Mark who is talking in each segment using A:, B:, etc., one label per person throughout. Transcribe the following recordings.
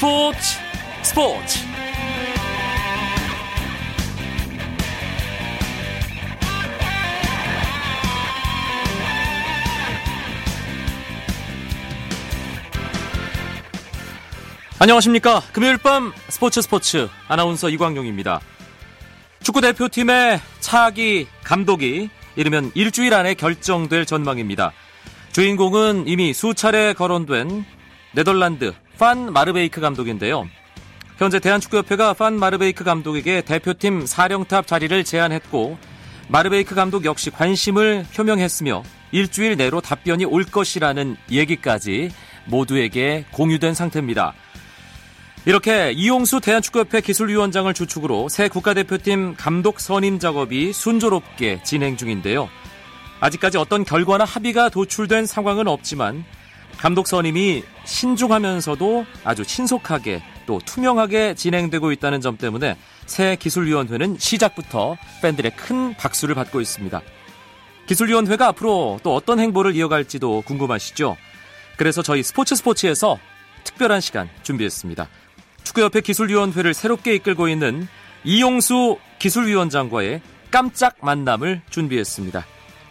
A: 스포츠 스포츠. 안녕하십니까. 금요일 밤 스포츠 스포츠. 아나운서 이광용입니다. 축구 대표팀의 차기 감독이 이르면 일주일 안에 결정될 전망입니다. 주인공은 이미 수차례 거론된 네덜란드 판 마르베이크 감독인데요. 현재 대한축구협회가 판 마르베이크 감독에게 대표팀 사령탑 자리를 제안했고 마르베이크 감독 역시 관심을 표명했으며 일주일 내로 답변이 올 것이라는 얘기까지 모두에게 공유된 상태입니다. 이렇게 이용수 대한축구협회 기술위원장을 주축으로 새 국가대표팀 감독 선임 작업이 순조롭게 진행 중인데요. 아직까지 어떤 결과나 합의가 도출된 상황은 없지만 감독 선임이 신중하면서도 아주 신속하게 또 투명하게 진행되고 있다는 점 때문에 새 기술위원회는 시작부터 팬들의 큰 박수를 받고 있습니다. 기술위원회가 앞으로 또 어떤 행보를 이어갈지도 궁금하시죠? 그래서 저희 스포츠 스포츠에서 특별한 시간 준비했습니다. 축구협회 기술위원회를 새롭게 이끌고 있는 이용수 기술위원장과의 깜짝 만남을 준비했습니다.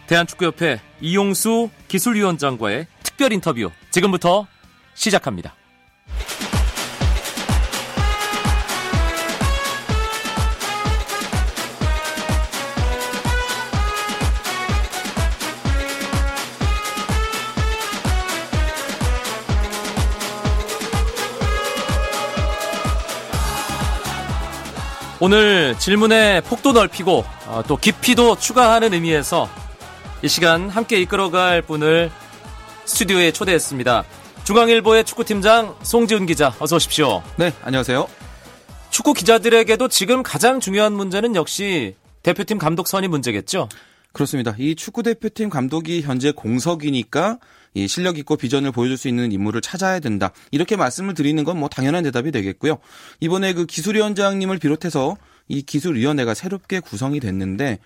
A: 대한축구협회 이용수 기술위원장과의 특별 인터뷰 지금부터 시작합니다. 오늘 질문의 폭도 넓히고 어, 또 깊이도 추가하는 의미에서 이 시간 함께 이끌어갈 분을 스튜디오에 초대했습니다. 중앙일보의 축구팀장 송지훈 기자 어서 오십시오.
B: 네, 안녕하세요.
A: 축구 기자들에게도 지금 가장 중요한 문제는 역시 대표팀 감독 선임 문제겠죠?
B: 그렇습니다. 이 축구 대표팀 감독이 현재 공석이니까 이 실력 있고 비전을 보여줄 수 있는 인물을 찾아야 된다. 이렇게 말씀을 드리는 건 뭐 당연한 대답이 되겠고요. 이번에 그 기술위원장님을 비롯해서 이 기술위원회가 새롭게 구성이 됐는데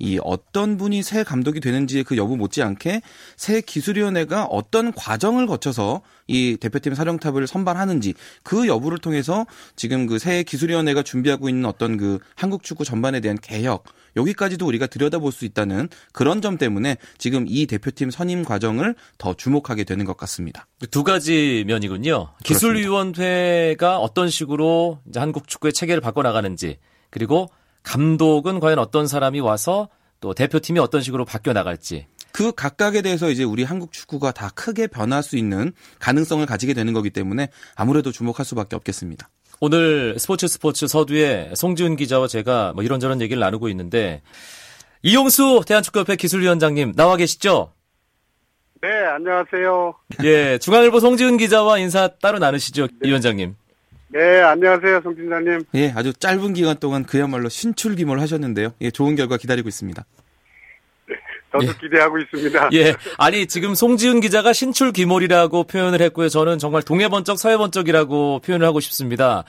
B: 이 어떤 분이 새 감독이 되는지의 그 여부 못지않게 새 기술위원회가 어떤 과정을 거쳐서 이 대표팀 사령탑을 선발하는지 그 여부를 통해서 지금 그 새 기술위원회가 준비하고 있는 어떤 그 한국 축구 전반에 대한 개혁 여기까지도 우리가 들여다볼 수 있다는 그런 점 때문에 지금 이 대표팀 선임 과정을 더 주목하게 되는 것 같습니다.
A: 두 가지 면이군요. 기술위원회가 어떤 식으로 이제 한국 축구의 체계를 바꿔 나가는지 그리고 감독은 과연 어떤 사람이 와서 또 대표팀이 어떤 식으로 바뀌어 나갈지
B: 그 각각에 대해서 이제 우리 한국 축구가 다 크게 변할 수 있는 가능성을 가지게 되는 거기 때문에 아무래도 주목할 수밖에 없겠습니다.
A: 오늘 스포츠 스포츠 서두에 송지훈 기자와 제가 뭐 이런저런 얘기를 나누고 있는데 이용수 대한축구협회 기술위원장님 나와 계시죠?
C: 네, 안녕하세요.
A: 예, 중앙일보 송지훈 기자와 인사 따로 나누시죠, 네. 위원장님.
C: 네, 안녕하세요, 송 팀장님.
B: 예, 아주 짧은 기간 동안 그야말로 신출귀몰 하셨는데요. 예, 좋은 결과 기다리고 있습니다.
C: 저도 예. 기대하고 있습니다.
A: 예. 아니, 지금 송지은 기자가 신출귀몰이라고 표현을 했고요. 저는 정말 동해번쩍 서해번쩍이라고 표현을 하고 싶습니다.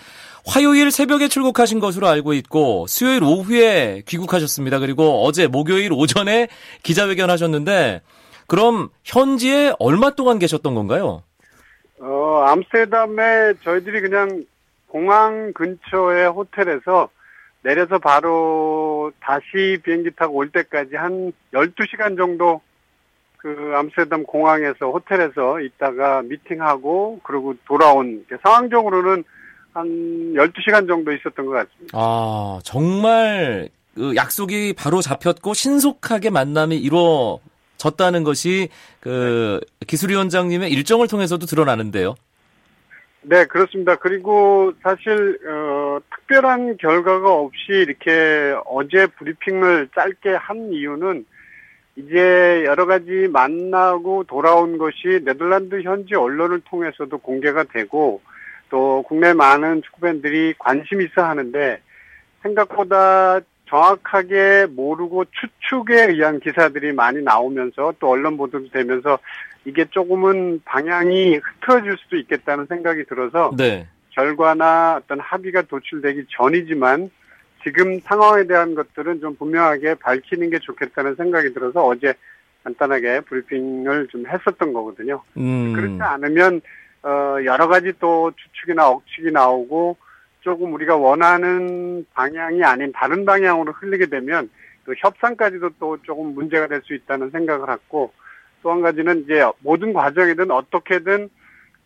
A: 화요일 새벽에 출국하신 것으로 알고 있고, 수요일 오후에 귀국하셨습니다. 그리고 어제 목요일 오전에 기자회견 하셨는데, 그럼 현지에 얼마 동안 계셨던 건가요?
C: 어, 암스테르담에 저희들이 그냥 공항 근처의 호텔에서 내려서 바로 다시 비행기 타고 올 때까지 한 12시간 정도 그 암스테르담 공항에서 호텔에서 있다가 미팅하고 그리고 돌아온 상황적으로는 한 12시간 정도 있었던 것 같습니다.
A: 아, 정말 그 약속이 바로 잡혔고 신속하게 만남이 이루어졌다는 것이 그 네. 기술위원장님의 일정을 통해서도 드러나는데요.
C: 네, 그렇습니다. 그리고 사실 어, 특별한 결과가 없이 이렇게 어제 브리핑을 짧게 한 이유는 이제 여러 가지 만나고 돌아온 것이 네덜란드 현지 언론을 통해서도 공개가 되고 또 국내 많은 축구팬들이 관심 있어 하는데 생각보다 정확하게 모르고 추측에 의한 기사들이 많이 나오면서 또 언론 보도도 되면서 이게 조금은 방향이 흐트러질 수도 있겠다는 생각이 들어서 네. 결과나 어떤 합의가 도출되기 전이지만 지금 상황에 대한 것들은 좀 분명하게 밝히는 게 좋겠다는 생각이 들어서 어제 간단하게 브리핑을 좀 했었던 거거든요. 음. 그렇지 않으면 어, 여러 가지 또 추측이나 억측이 나오고 조금 우리가 원하는 방향이 아닌 다른 방향으로 흘리게 되면 또 협상까지도 또 조금 문제가 될 수 있다는 생각을 했고 또 한 가지는 이제 모든 과정이든 어떻게든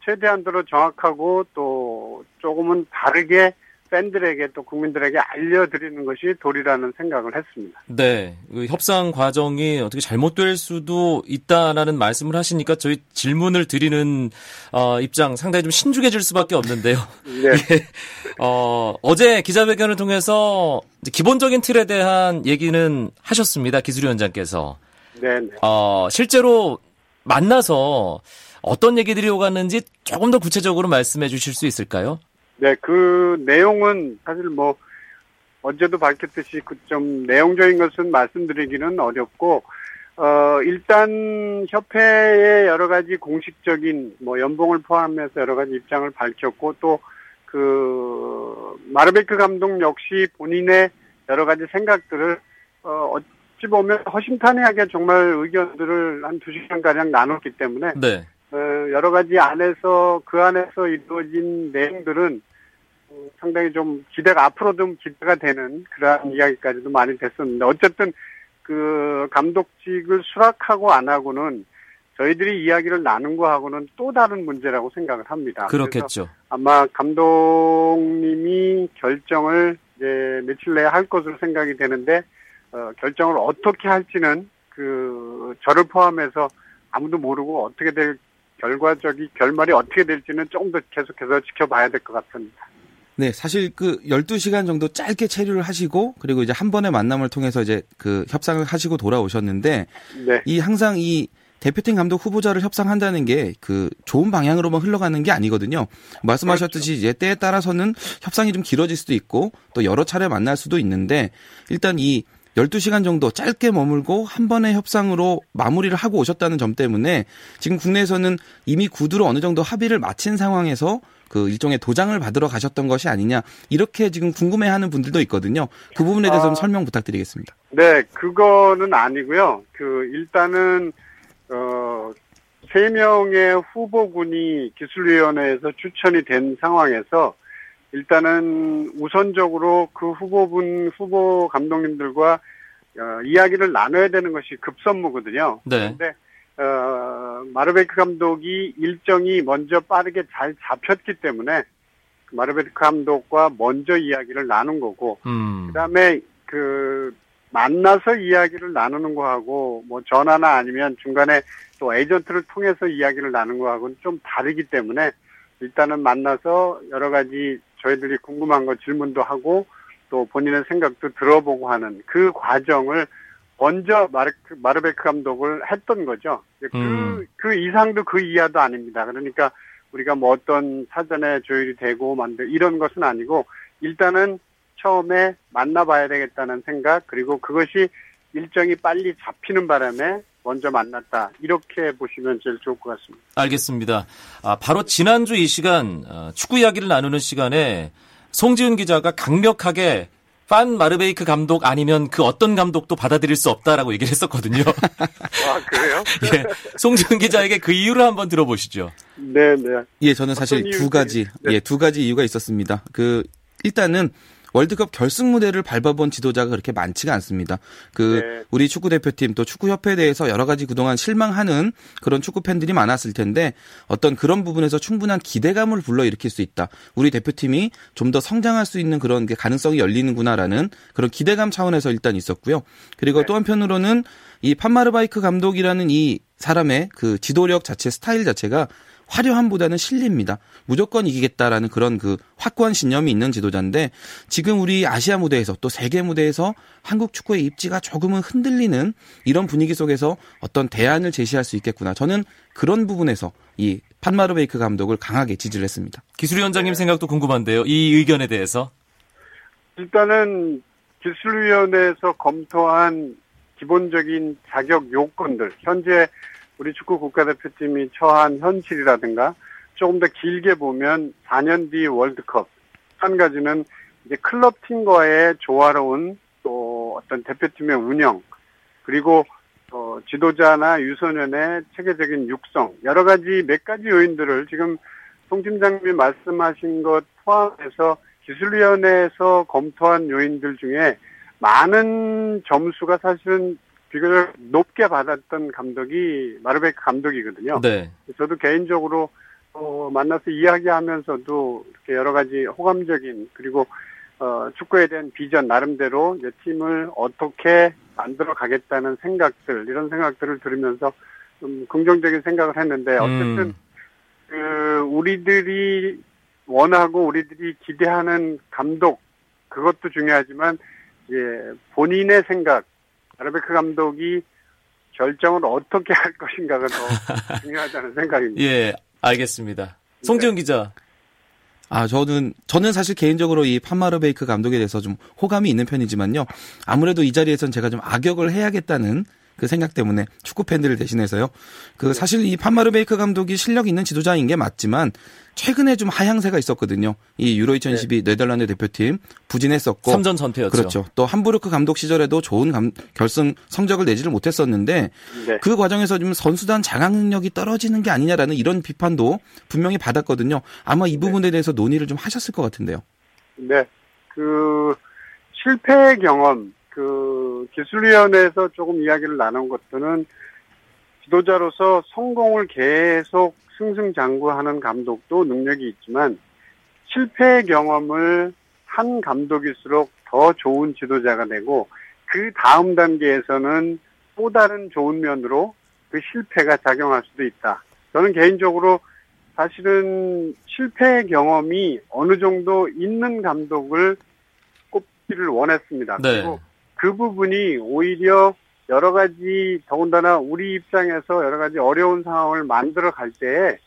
C: 최대한도로 정확하고 또 조금은 다르게 팬들에게 또 국민들에게 알려드리는 것이 도리라는 생각을 했습니다.
A: 네. 그 협상 과정이 어떻게 잘못될 수도 있다라는 말씀을 하시니까 저희 질문을 드리는 어, 입장 상당히 좀 신중해질 수밖에 없는데요.
C: 네.
A: 예. 어, 어제 기자회견을 통해서 기본적인 틀에 대한 얘기는 하셨습니다. 기술위원장께서.
C: 네. 네.
A: 어, 실제로 만나서 어떤 얘기들이 오갔는지 조금 더 구체적으로 말씀해 주실 수 있을까요?
C: 네, 그 내용은 사실 뭐 언제도 밝혔듯이 그 좀 내용적인 것은 말씀드리기는 어렵고 어 일단 협회의 여러 가지 공식적인 뭐 연봉을 포함해서 여러 가지 입장을 밝혔고 또 그 마르베크 감독 역시 본인의 여러 가지 생각들을 어 어찌 보면 허심탄회하게 정말 의견들을 한 두 시간 가량 나눴기 때문에
A: 네.
C: 어, 여러 가지 안에서 그 안에서 이루어진 내용들은 어, 상당히 좀 기대가 앞으로 좀 기대가 되는 그러한 이야기까지도 많이 됐었는데 어쨌든 그 감독직을 수락하고 안 하고는 저희들이 이야기를 나눈 거하고는 또 다른 문제라고 생각을 합니다.
A: 그렇겠죠.
C: 아마 감독님이 결정을 이제 며칠 내에 할 것으로 생각이 되는데 어, 결정을 어떻게 할지는 그 저를 포함해서 아무도 모르고 어떻게 될 결과적인 결말이 어떻게 될지는 조금 더 계속해서 지켜봐야 될 것 같습니다.
B: 네, 사실 그 12시간 정도 짧게 체류를 하시고 그리고 이제 한 번의 만남을 통해서 이제 그 협상을 하시고 돌아오셨는데
C: 네.
B: 이 항상 이 대표팀 감독 후보자를 협상한다는 게 그 좋은 방향으로만 흘러가는 게 아니거든요. 말씀하셨듯이 이제 때에 따라서는 협상이 좀 길어질 수도 있고 또 여러 차례 만날 수도 있는데 일단 이 12시간 정도 짧게 머물고 한 번의 협상으로 마무리를 하고 오셨다는 점 때문에 지금 국내에서는 이미 구두로 어느 정도 합의를 마친 상황에서 그 일종의 도장을 받으러 가셨던 것이 아니냐 이렇게 지금 궁금해하는 분들도 있거든요. 그 부분에 대해서 좀
C: 아.
B: 설명 부탁드리겠습니다.
C: 네, 그거는 아니고요. 그 일단은 어 세 명의 후보군이 기술위원회에서 추천이 된 상황에서 일단은 우선적으로 그 후보분 후보 감독님들과 어, 이야기를 나눠야 되는 것이 급선무거든요.
A: 네.
C: 그런데 어, 마르베크 감독이 일정이 먼저 빠르게 잘 잡혔기 때문에 그 마르베크 감독과 먼저 이야기를 나눈 거고
A: 음.
C: 그다음에 그 만나서 이야기를 나누는 거하고 뭐 전화나 아니면 중간에 또 에이전트를 통해서 이야기를 나누는 거하고는 좀 다르기 때문에 일단은 만나서 여러 가지 저희들이 궁금한 거 질문도 하고 또 본인의 생각도 들어보고 하는 그 과정을 먼저 마르크, 마르베크 감독을 했던 거죠. 그,
A: 음.
C: 그 이상도 그 이하도 아닙니다. 그러니까 우리가 뭐 어떤 사전에 조율이 되고 만들 이런 것은 아니고 일단은 처음에 만나봐야 되겠다는 생각 그리고 그것이 일정이 빨리 잡히는 바람에 먼저 만났다 이렇게 보시면 제일 좋을 것 같습니다.
A: 알겠습니다. 아, 바로 지난주 이 시간 어, 축구 이야기를 나누는 시간에 송지훈 기자가 강력하게 판 마르베이크 감독 아니면 그 어떤 감독도 받아들일 수 없다라고 얘기를 했었거든요.
C: 아 그래요?
A: 예, 송지훈 기자에게 그 이유를 한번 들어보시죠.
C: 네, 네.
B: 예, 저는 사실 두? 가지,
C: 네.
B: 예, 두 가지 이유가 있었습니다. 그, 일단은 월드컵 결승 무대를 밟아본 지도자가 그렇게 많지가 않습니다. 그,
C: 네.
B: 우리 축구 대표팀 또 축구 협회에 대해서 여러 가지 그동안 실망하는 그런 축구 팬들이 많았을 텐데 어떤 그런 부분에서 충분한 기대감을 불러일으킬 수 있다. 우리 대표팀이 좀 더 성장할 수 있는 그런 게 가능성이 열리는구나라는 그런 기대감 차원에서 일단 있었고요. 그리고
C: 네.
B: 또 한편으로는 이 판마르바이크 감독이라는 이 사람의 그 지도력 자체 스타일 자체가 화려함보다는 실리입니다. 무조건 이기겠다라는 그런 그 확고한 신념이 있는 지도자인데 지금 우리 아시아 무대에서 또 세계 무대에서 한국 축구의 입지가 조금은 흔들리는 이런 분위기 속에서 어떤 대안을 제시할 수 있겠구나. 저는 그런 부분에서 이 판마르베이크 감독을 강하게 지지를 했습니다.
A: 기술위원장님 생각도 궁금한데요. 이 의견에 대해서.
C: 일단은 기술위원회에서 검토한 기본적인 자격 요건들, 현재 우리 축구 국가대표팀이 처한 현실이라든가 조금 더 길게 보면 4년 뒤 월드컵, 한 가지는 이제 클럽 팀과의 조화로운 또 어떤 대표팀의 운영, 그리고 어, 지도자나 유소년의 체계적인 육성, 여러 가지 몇 가지 요인들을 지금 송 팀장님이 말씀하신 것 포함해서 기술위원회에서 검토한 요인들 중에 많은 점수가 사실은 비교적 높게 받았던 감독이 마르베크 감독이거든요.
A: 네.
C: 저도 개인적으로 어, 만나서 이야기하면서도 이렇게 여러 가지 호감적인 그리고 어, 축구에 대한 비전 나름대로 이제 팀을 어떻게 만들어 가겠다는 생각들 이런 생각들을 들으면서 좀 긍정적인 생각을 했는데 어쨌든
A: 음.
C: 그 우리들이 원하고 우리들이 기대하는 감독 그것도 중요하지만 이제 본인의 생각 아르베크 감독이 결정을 어떻게 할 것인가가 더 중요하다는 생각입니다.
A: 예, 알겠습니다. 송지훈 기자.
B: 아, 저는, 저는 사실 개인적으로 이 판마르베이크 감독에 대해서 좀 호감이 있는 편이지만요. 아무래도 이 자리에선 제가 좀 악역을 해야겠다는 그 생각 때문에 축구 팬들을 대신해서요. 그 사실 이 판마르베이크 감독이 실력 있는 지도자인 게 맞지만 최근에 좀 하향세가 있었거든요. 이 유로 2012 네 덜란드 대표팀 부진했었고
A: 3전 전패였죠.
B: 그렇죠. 또 함부르크 감독 시절에도 좋은 감- 결승 성적을 내지를 못했었는데
C: 네.
B: 그 과정에서 좀 선수단 장악 능력이 떨어지는 게 아니냐라는 이런 비판도 분명히 받았거든요. 아마 이 부분에 대해서 논의를 좀 하셨을 것 같은데요.
C: 네. 그 실패 경험 그 기술위원회에서 조금 이야기를 나눈 것들은 지도자로서 성공을 계속 승승장구하는 감독도 능력이 있지만 실패 경험을 한 감독일수록 더 좋은 지도자가 되고 그 다음 단계에서는 또 다른 좋은 면으로 그 실패가 작용할 수도 있다. 저는 개인적으로 사실은 실패 경험이 어느 정도 있는 감독을 꼽기를 원했습니다.
A: 네.
C: 그리고 그 부분이 오히려 여러 가지 더군다나 우리 입장에서 여러 가지 어려운 상황을 만들어 갈 때에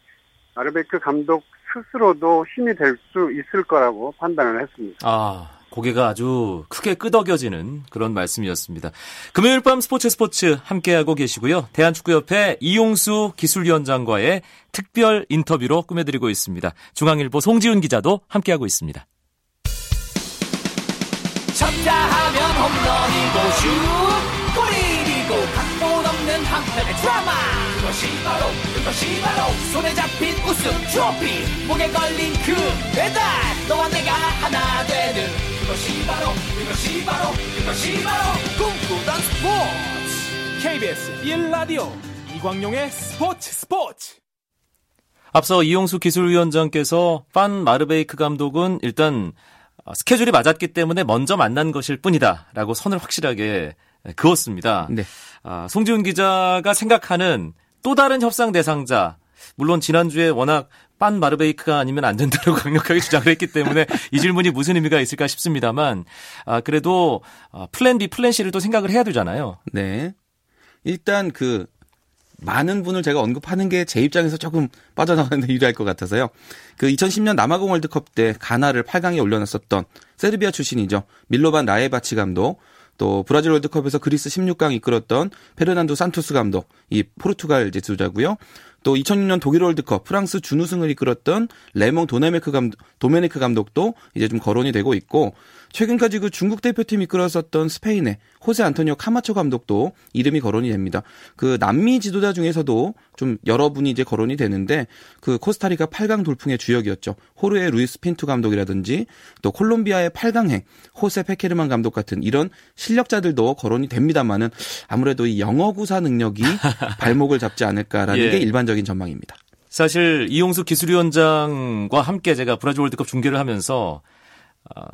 C: 아르베크 감독 스스로도 힘이 될 수 있을 거라고 판단을 했습니다.
A: 아, 고개가 아주 크게 끄덕여지는 그런 말씀이었습니다. 금요일 밤 스포츠 스포츠 함께하고 계시고요. 대한축구협회 이용수 기술위원장과의 특별 인터뷰로 꾸며드리고 있습니다. 중앙일보 송지훈 기자도 함께하고 있습니다.
D: 슛 골이고 각본 없는 한편의 드라마. 그것이 바로 그것이 바로 손에 잡힌 우승 트로피. 목에 걸린 그 배달 너와 내가 하나 되는 그것이 바로 그것이 바로 그것이 바로 꿈꾸던 스포츠.
E: KBS 1라디오 이광용의 스포츠 스포츠.
A: 앞서 이용수 기술위원장께서 판 마르베이크 감독은 일단 어, 스케줄이 맞았기 때문에 먼저 만난 것일 뿐이다라고 선을 확실하게 그었습니다.
B: 네.
A: 아, 송지훈 기자가 생각하는 또 다른 협상 대상자 물론 지난주에 워낙 빤 마르베이크가 아니면 안 된다고 강력하게 주장을 했기 때문에 이 질문이 무슨 의미가 있을까 싶습니다만 아, 그래도 아, 플랜 B, 플랜 C를 또 생각을 해야 되잖아요.
B: 네. 일단 그 많은 분을 제가 언급하는 게 제 입장에서 조금 빠져나가는데 유리할 것 같아서요. 그 2010년 남아공 월드컵 때 가나를 8강에 올려놨었던 세르비아 출신이죠. 밀로반 라예바치 감독, 또 브라질 월드컵에서 그리스 16강 이끌었던 페르난도 산토스 감독, 이 포르투갈 지도자고요. 또 2006년 독일 월드컵 프랑스 준우승을 이끌었던 레몽 도네메크 감독, 도메네크 감독도 이제 좀 거론이 되고 있고 최근까지 그 중국 대표팀 이끌었었던 스페인의 호세 안토니오 카마초 감독도 이름이 거론이 됩니다. 그 남미 지도자 중에서도 좀 여러 분이 이제 거론이 되는데 그 코스타리카 8강 돌풍의 주역이었죠. 호르의 루이스 핀투 감독이라든지 또 콜롬비아의 8강행 호세 페케르만 감독 같은 이런 실력자들도 거론이 됩니다만은 아무래도 이 영어 구사 능력이 발목을 잡지 않을까라는
A: 예.
B: 게 일반적 인 전망입니다.
A: 사실 이용수 기술위원장과 함께 제가 브라질 월드컵 중계를 하면서 아,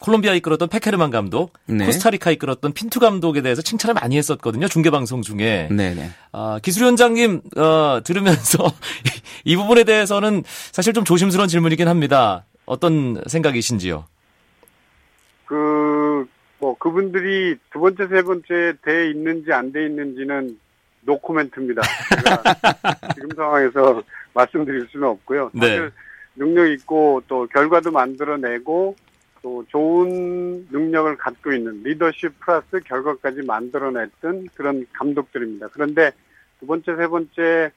A: 콜롬비아 이끌었던 페케르만 감독,
B: 네.
A: 코스타리카 이끌었던 핀투 감독에 대해서 칭찬을 많이 했었거든요. 중계 방송 중에.
B: 네네.
A: 아, 기술위원장님 어, 들으면서 이 부분에 대해서는 사실 좀 조심스러운 질문이긴 합니다. 어떤 생각이신지요?
C: 그, 뭐, 그분들이 두 번째, 세 번째 돼 있는지 안 돼 있는지는 노코멘트입니다. 지금 상황에서 말씀드릴 수는 없고요.
A: 네.
C: 사실 능력 있고 또 결과도 만들어내고 또 좋은 능력을 갖고 있는 리더십 플러스 결과까지 만들어냈던 그런 감독들입니다. 그런데 두 번째, 세 번째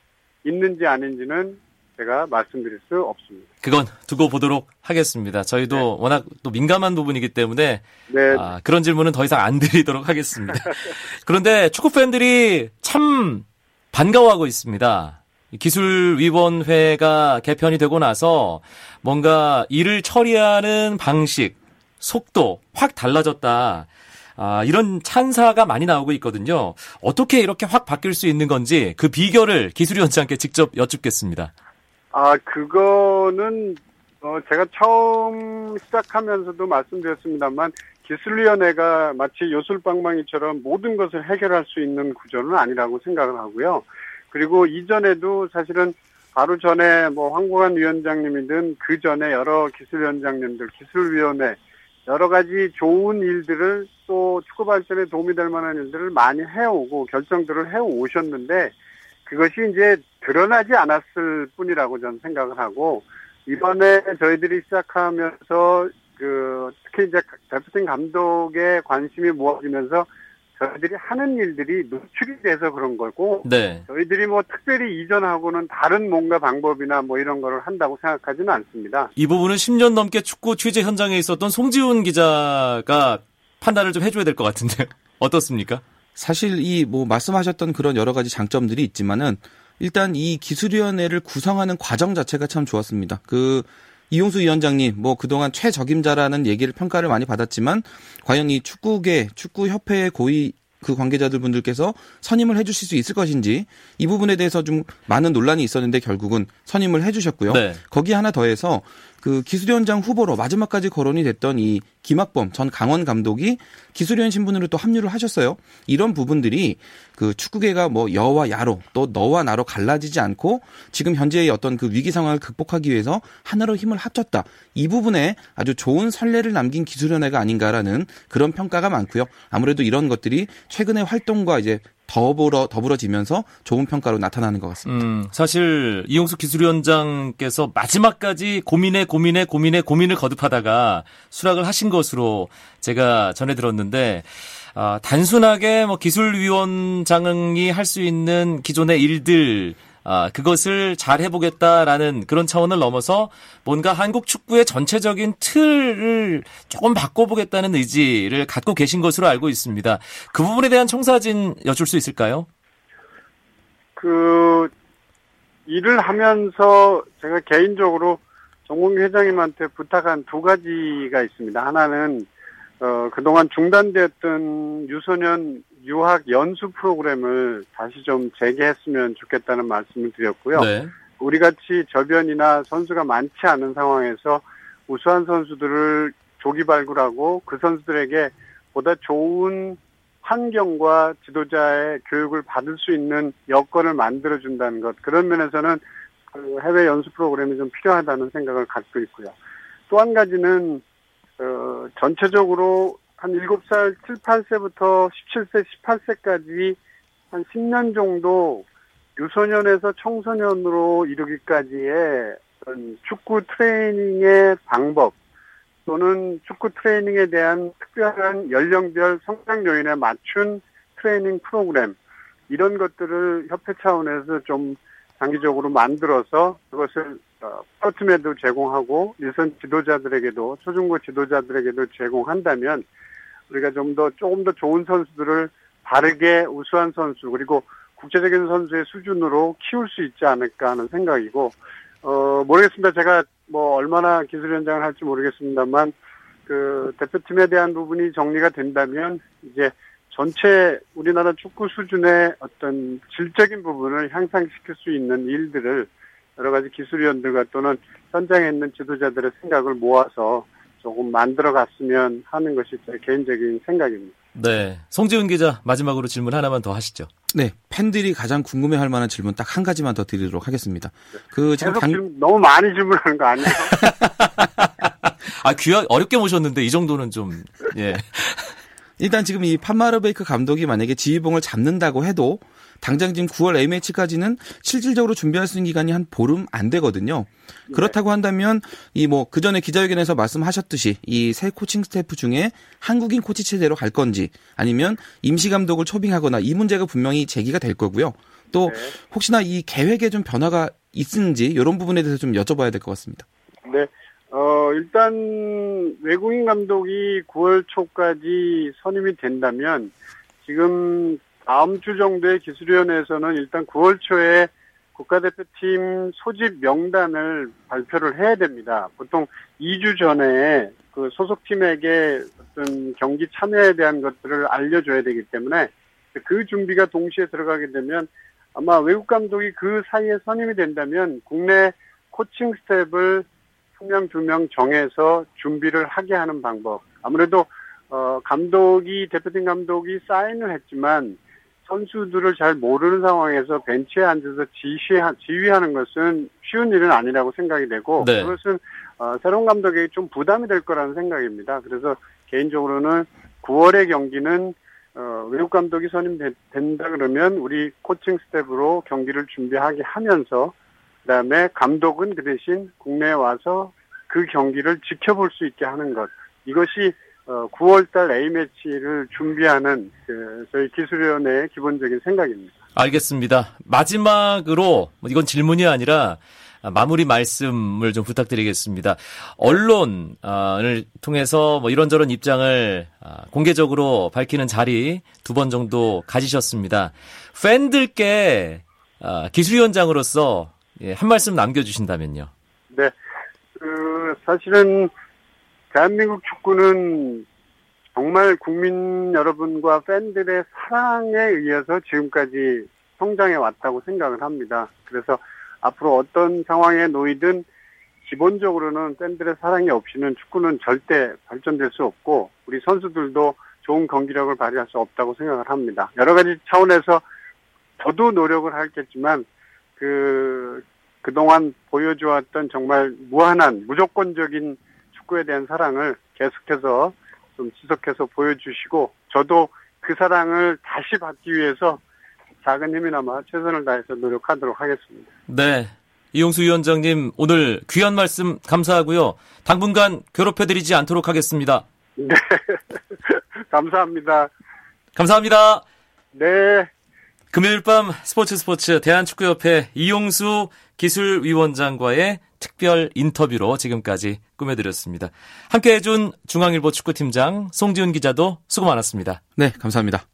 C: 있는지 아닌지는 제가 말씀드릴 수 없습니다.
A: 그건 두고 보도록 하겠습니다. 저희도 워낙 또 민감한 부분이기 때문에
C: 네,
A: 아, 그런 질문은 더 이상 안 드리도록 하겠습니다. 그런데 축구 팬들이 참 반가워하고 있습니다. 기술위원회가 개편이 되고 나서 뭔가 일을 처리하는 방식, 속도 확 달라졌다. 아, 이런 찬사가 많이 나오고 있거든요. 어떻게 이렇게 확 바뀔 수 있는 건지 그 비결을 기술위원장께 직접 여쭙겠습니다.
C: 아, 그거는, 어, 제가 처음 시작하면서도 말씀드렸습니다만, 기술위원회가 마치 요술방망이처럼 모든 것을 해결할 수 있는 구조는 아니라고 생각을 하고요. 그리고 이전에도 사실은 바로 전에 뭐 황고관 위원장님이든 그 전에 여러 기술위원장님들, 기술위원회, 여러 가지 좋은 일들을 또 축구 발전에 도움이 될 만한 일들을 많이 해오고 결정들을 해오셨는데 그것이 이제 드러나지 않았을 뿐이라고 저는 생각을 하고 이번에 저희들이 시작하면서 그 특히 이제 대표팀 감독의 관심이 모아지면서 저희들이 하는 일들이 노출이 돼서 그런 거고
A: 네.
C: 저희들이 뭐 특별히 이전하고는 다른 뭔가 방법이나 뭐 이런 거를 한다고 생각하지는 않습니다.
A: 이 부분은 10년 넘게 축구 취재 현장에 있었던 송지훈 기자가 판단을 좀 해줘야 될 것 같은데요. 어떻습니까?
B: 사실 이 뭐 말씀하셨던 그런 여러 가지 장점들이 있지만은 일단 이 기술위원회를 구성하는 과정 자체가 참 좋았습니다. 그 이용수 위원장님 뭐 그동안 최적임자라는 얘기를 평가를 많이 받았지만 과연 이 축구계 축구협회의 고위 그 관계자들 분들께서 선임을 해주실 수 있을 것인지 이 부분에 대해서 좀 많은 논란이 있었는데 결국은 선임을 해주셨고요.
A: 네.
B: 거기 하나 더해서 그 기술위원장 후보로 마지막까지 거론이 됐던 이 김학범 전 강원 감독이 기술위원 신분으로 또 합류를 하셨어요. 이런 부분들이 그 축구계가 뭐 여와 야로 또 너와 나로 갈라지지 않고 지금 현재의 어떤 그 위기 상황을 극복하기 위해서 하나로 힘을 합쳤다. 이 부분에 아주 좋은 선례를 남긴 기술위원회가 아닌가라는 그런 평가가 많고요. 아무래도 이런 것들이 최근의 활동과 이제 더불어 더불어지면서 좋은 평가로 나타나는 것 같습니다.
A: 음, 사실 이용수 기술위원장께서 마지막까지 고민에 고민에 고민에 고민을 거듭하다가 수락을 하신 것으로 제가 전해 들었는데 아, 단순하게 뭐 기술위원장이 할 수 있는 기존의 일들 아, 그것을 잘 해보겠다라는 그런 차원을 넘어서 뭔가 한국 축구의 전체적인 틀을 조금 바꿔보겠다는 의지를 갖고 계신 것으로 알고 있습니다. 그 부분에 대한 청사진 여쭐 수 있을까요?
C: 그 일을 하면서 제가 개인적으로 정몽규 회장님한테 부탁한 두 가지가 있습니다. 하나는 어, 그동안 중단되었던 유소년 유학 연수 프로그램을 다시 좀 재개했으면 좋겠다는 말씀을 드렸고요.
A: 네.
C: 우리 같이 저변이나 선수가 많지 않은 상황에서 우수한 선수들을 조기 발굴하고 그 선수들에게 보다 좋은 환경과 지도자의 교육을 받을 수 있는 여건을 만들어준다는 것. 그런 면에서는 그 해외 연수 프로그램이 좀 필요하다는 생각을 갖고 있고요. 또 한 가지는, 어, 전체적으로 한 7살, 7, 8세부터 17세, 18세까지 한 10년 정도 유소년에서 청소년으로 이르기까지의 축구 트레이닝의 방법 또는 축구 트레이닝에 대한 특별한 연령별 성장 요인에 맞춘 트레이닝 프로그램 이런 것들을 협회 차원에서 좀 장기적으로 만들어서 그것을 어, 프로팀에도 제공하고 일선 지도자들에게도 초중고 지도자들에게도 제공한다면 우리가 좀 더 조금 더 좋은 선수들을 바르게 우수한 선수 그리고 국제적인 선수의 수준으로 키울 수 있지 않을까 하는 생각이고 어 모르겠습니다. 제가 뭐 얼마나 기술위원장을 할지 모르겠습니다만 그 대표팀에 대한 부분이 정리가 된다면 이제 전체 우리나라 축구 수준의 어떤 질적인 부분을 향상시킬 수 있는 일들을 여러 가지 기술위원들과 또는 현장에 있는 지도자들의 생각을 모아서 조금 만들어 갔으면 하는 것이 제 개인적인 생각입니다.
A: 네. 송지훈 기자, 마지막으로 질문 하나만 더 하시죠.
B: 네, 팬들이 가장 궁금해 할 만한 질문 딱 한 가지만 더 드리도록 하겠습니다. 그 지금
C: 계속
B: 당,
C: 질문- 너무 많이 질문하는 거 아니에요?
A: 아, 귀하, 어렵게 모셨는데 이 정도는 좀, 예.
B: 일단 지금 이 판마르베이크 감독이 만약에 지휘봉을 잡는다고 해도 당장 지금 9월 A매치까지는 실질적으로 준비할 수 있는 기간이 한 보름 안 되거든요. 그렇다고 한다면 이 뭐 그 전에 기자회견에서 말씀하셨듯이 이 새 코칭 스태프 중에 한국인 코치 체제로 갈 건지 아니면 임시 감독을 초빙하거나 이 문제가 분명히 제기가 될 거고요. 또
C: 네.
B: 혹시나 이 계획에 좀 변화가 있는지 이런 부분에 대해서 좀 여쭤봐야 될 것 같습니다.
C: 네. 어, 일단 외국인 감독이 9월 초까지 선임이 된다면 지금 다음 주 정도의 기술위원회에서는 일단 9월 초에 국가대표팀 소집 명단을 발표를 해야 됩니다. 보통 2주 전에 그 소속팀에게 어떤 경기 참여에 대한 것들을 알려줘야 되기 때문에 그 준비가 동시에 들어가게 되면 아마 외국 감독이 그 사이에 선임이 된다면 국내 코칭 스텝을 한 명, 두 명 정해서 준비를 하게 하는 방법. 아무래도, 어, 감독이, 대표팀 감독이 사인을 했지만 선수들을 잘 모르는 상황에서 벤치에 앉아서 지시하, 지휘하는 것은 쉬운 일은 아니라고 생각이 되고
A: 네.
C: 그것은 어, 새로운 감독에게 좀 부담이 될 거라는 생각입니다. 그래서 개인적으로는 9월의 경기는 어, 외국 감독이 선임된다 그러면 우리 코칭 스태프로 경기를 준비하게 하면서 그다음에 감독은 그 대신 국내에 와서 그 경기를 지켜볼 수 있게 하는 것 이것이 어, 9월달 A 매치를 준비하는 그 저희 기술위원회의 기본적인 생각입니다.
A: 알겠습니다. 마지막으로 뭐 이건 질문이 아니라 마무리 말씀을 좀 부탁드리겠습니다. 언론을 통해서 뭐 이런저런 입장을 아, 공개적으로 밝히는 자리 두 번 정도 가지셨습니다. 팬들께 아, 기술위원장으로서 예, 한 말씀 남겨주신다면요.
C: 네, 그 사실은 대한민국 축구는 정말 국민 여러분과 팬들의 사랑에 의해서 지금까지 성장해 왔다고 생각을 합니다. 그래서 앞으로 어떤 상황에 놓이든 기본적으로는 팬들의 사랑이 없이는 축구는 절대 발전될 수 없고 우리 선수들도 좋은 경기력을 발휘할 수 없다고 생각을 합니다. 여러 가지 차원에서 저도 노력을 하겠지만 그 그동안 보여주었던 정말 무한한 무조건적인 축구에 대한 사랑을 계속해서 좀 지속해서 보여주시고 저도 그 사랑을 다시 받기 위해서 작은 힘이나마 최선을 다해서 노력하도록 하겠습니다.
A: 네. 이용수 위원장님 오늘 귀한 말씀 감사하고요. 당분간 괴롭혀드리지 않도록 하겠습니다.
C: 네. 감사합니다.
A: 감사합니다.
C: 네.
A: 금요일 밤 스포츠 스포츠 대한축구협회 이용수 기술위원장과의 특별 인터뷰로 지금까지 꾸며드렸습니다. 함께 해준 중앙일보 축구팀장 송지훈 기자도 수고 많았습니다.
B: 네, 감사합니다.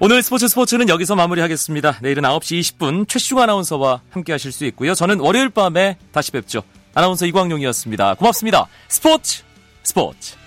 A: 오늘 스포츠 스포츠는 여기서 마무리하겠습니다. 내일은 9시 20분 최슈 아나운서와 함께 하실 수 있고요. 저는 월요일 밤에 다시 뵙죠. 아나운서 이광용이었습니다. 고맙습니다. 스포츠 스포츠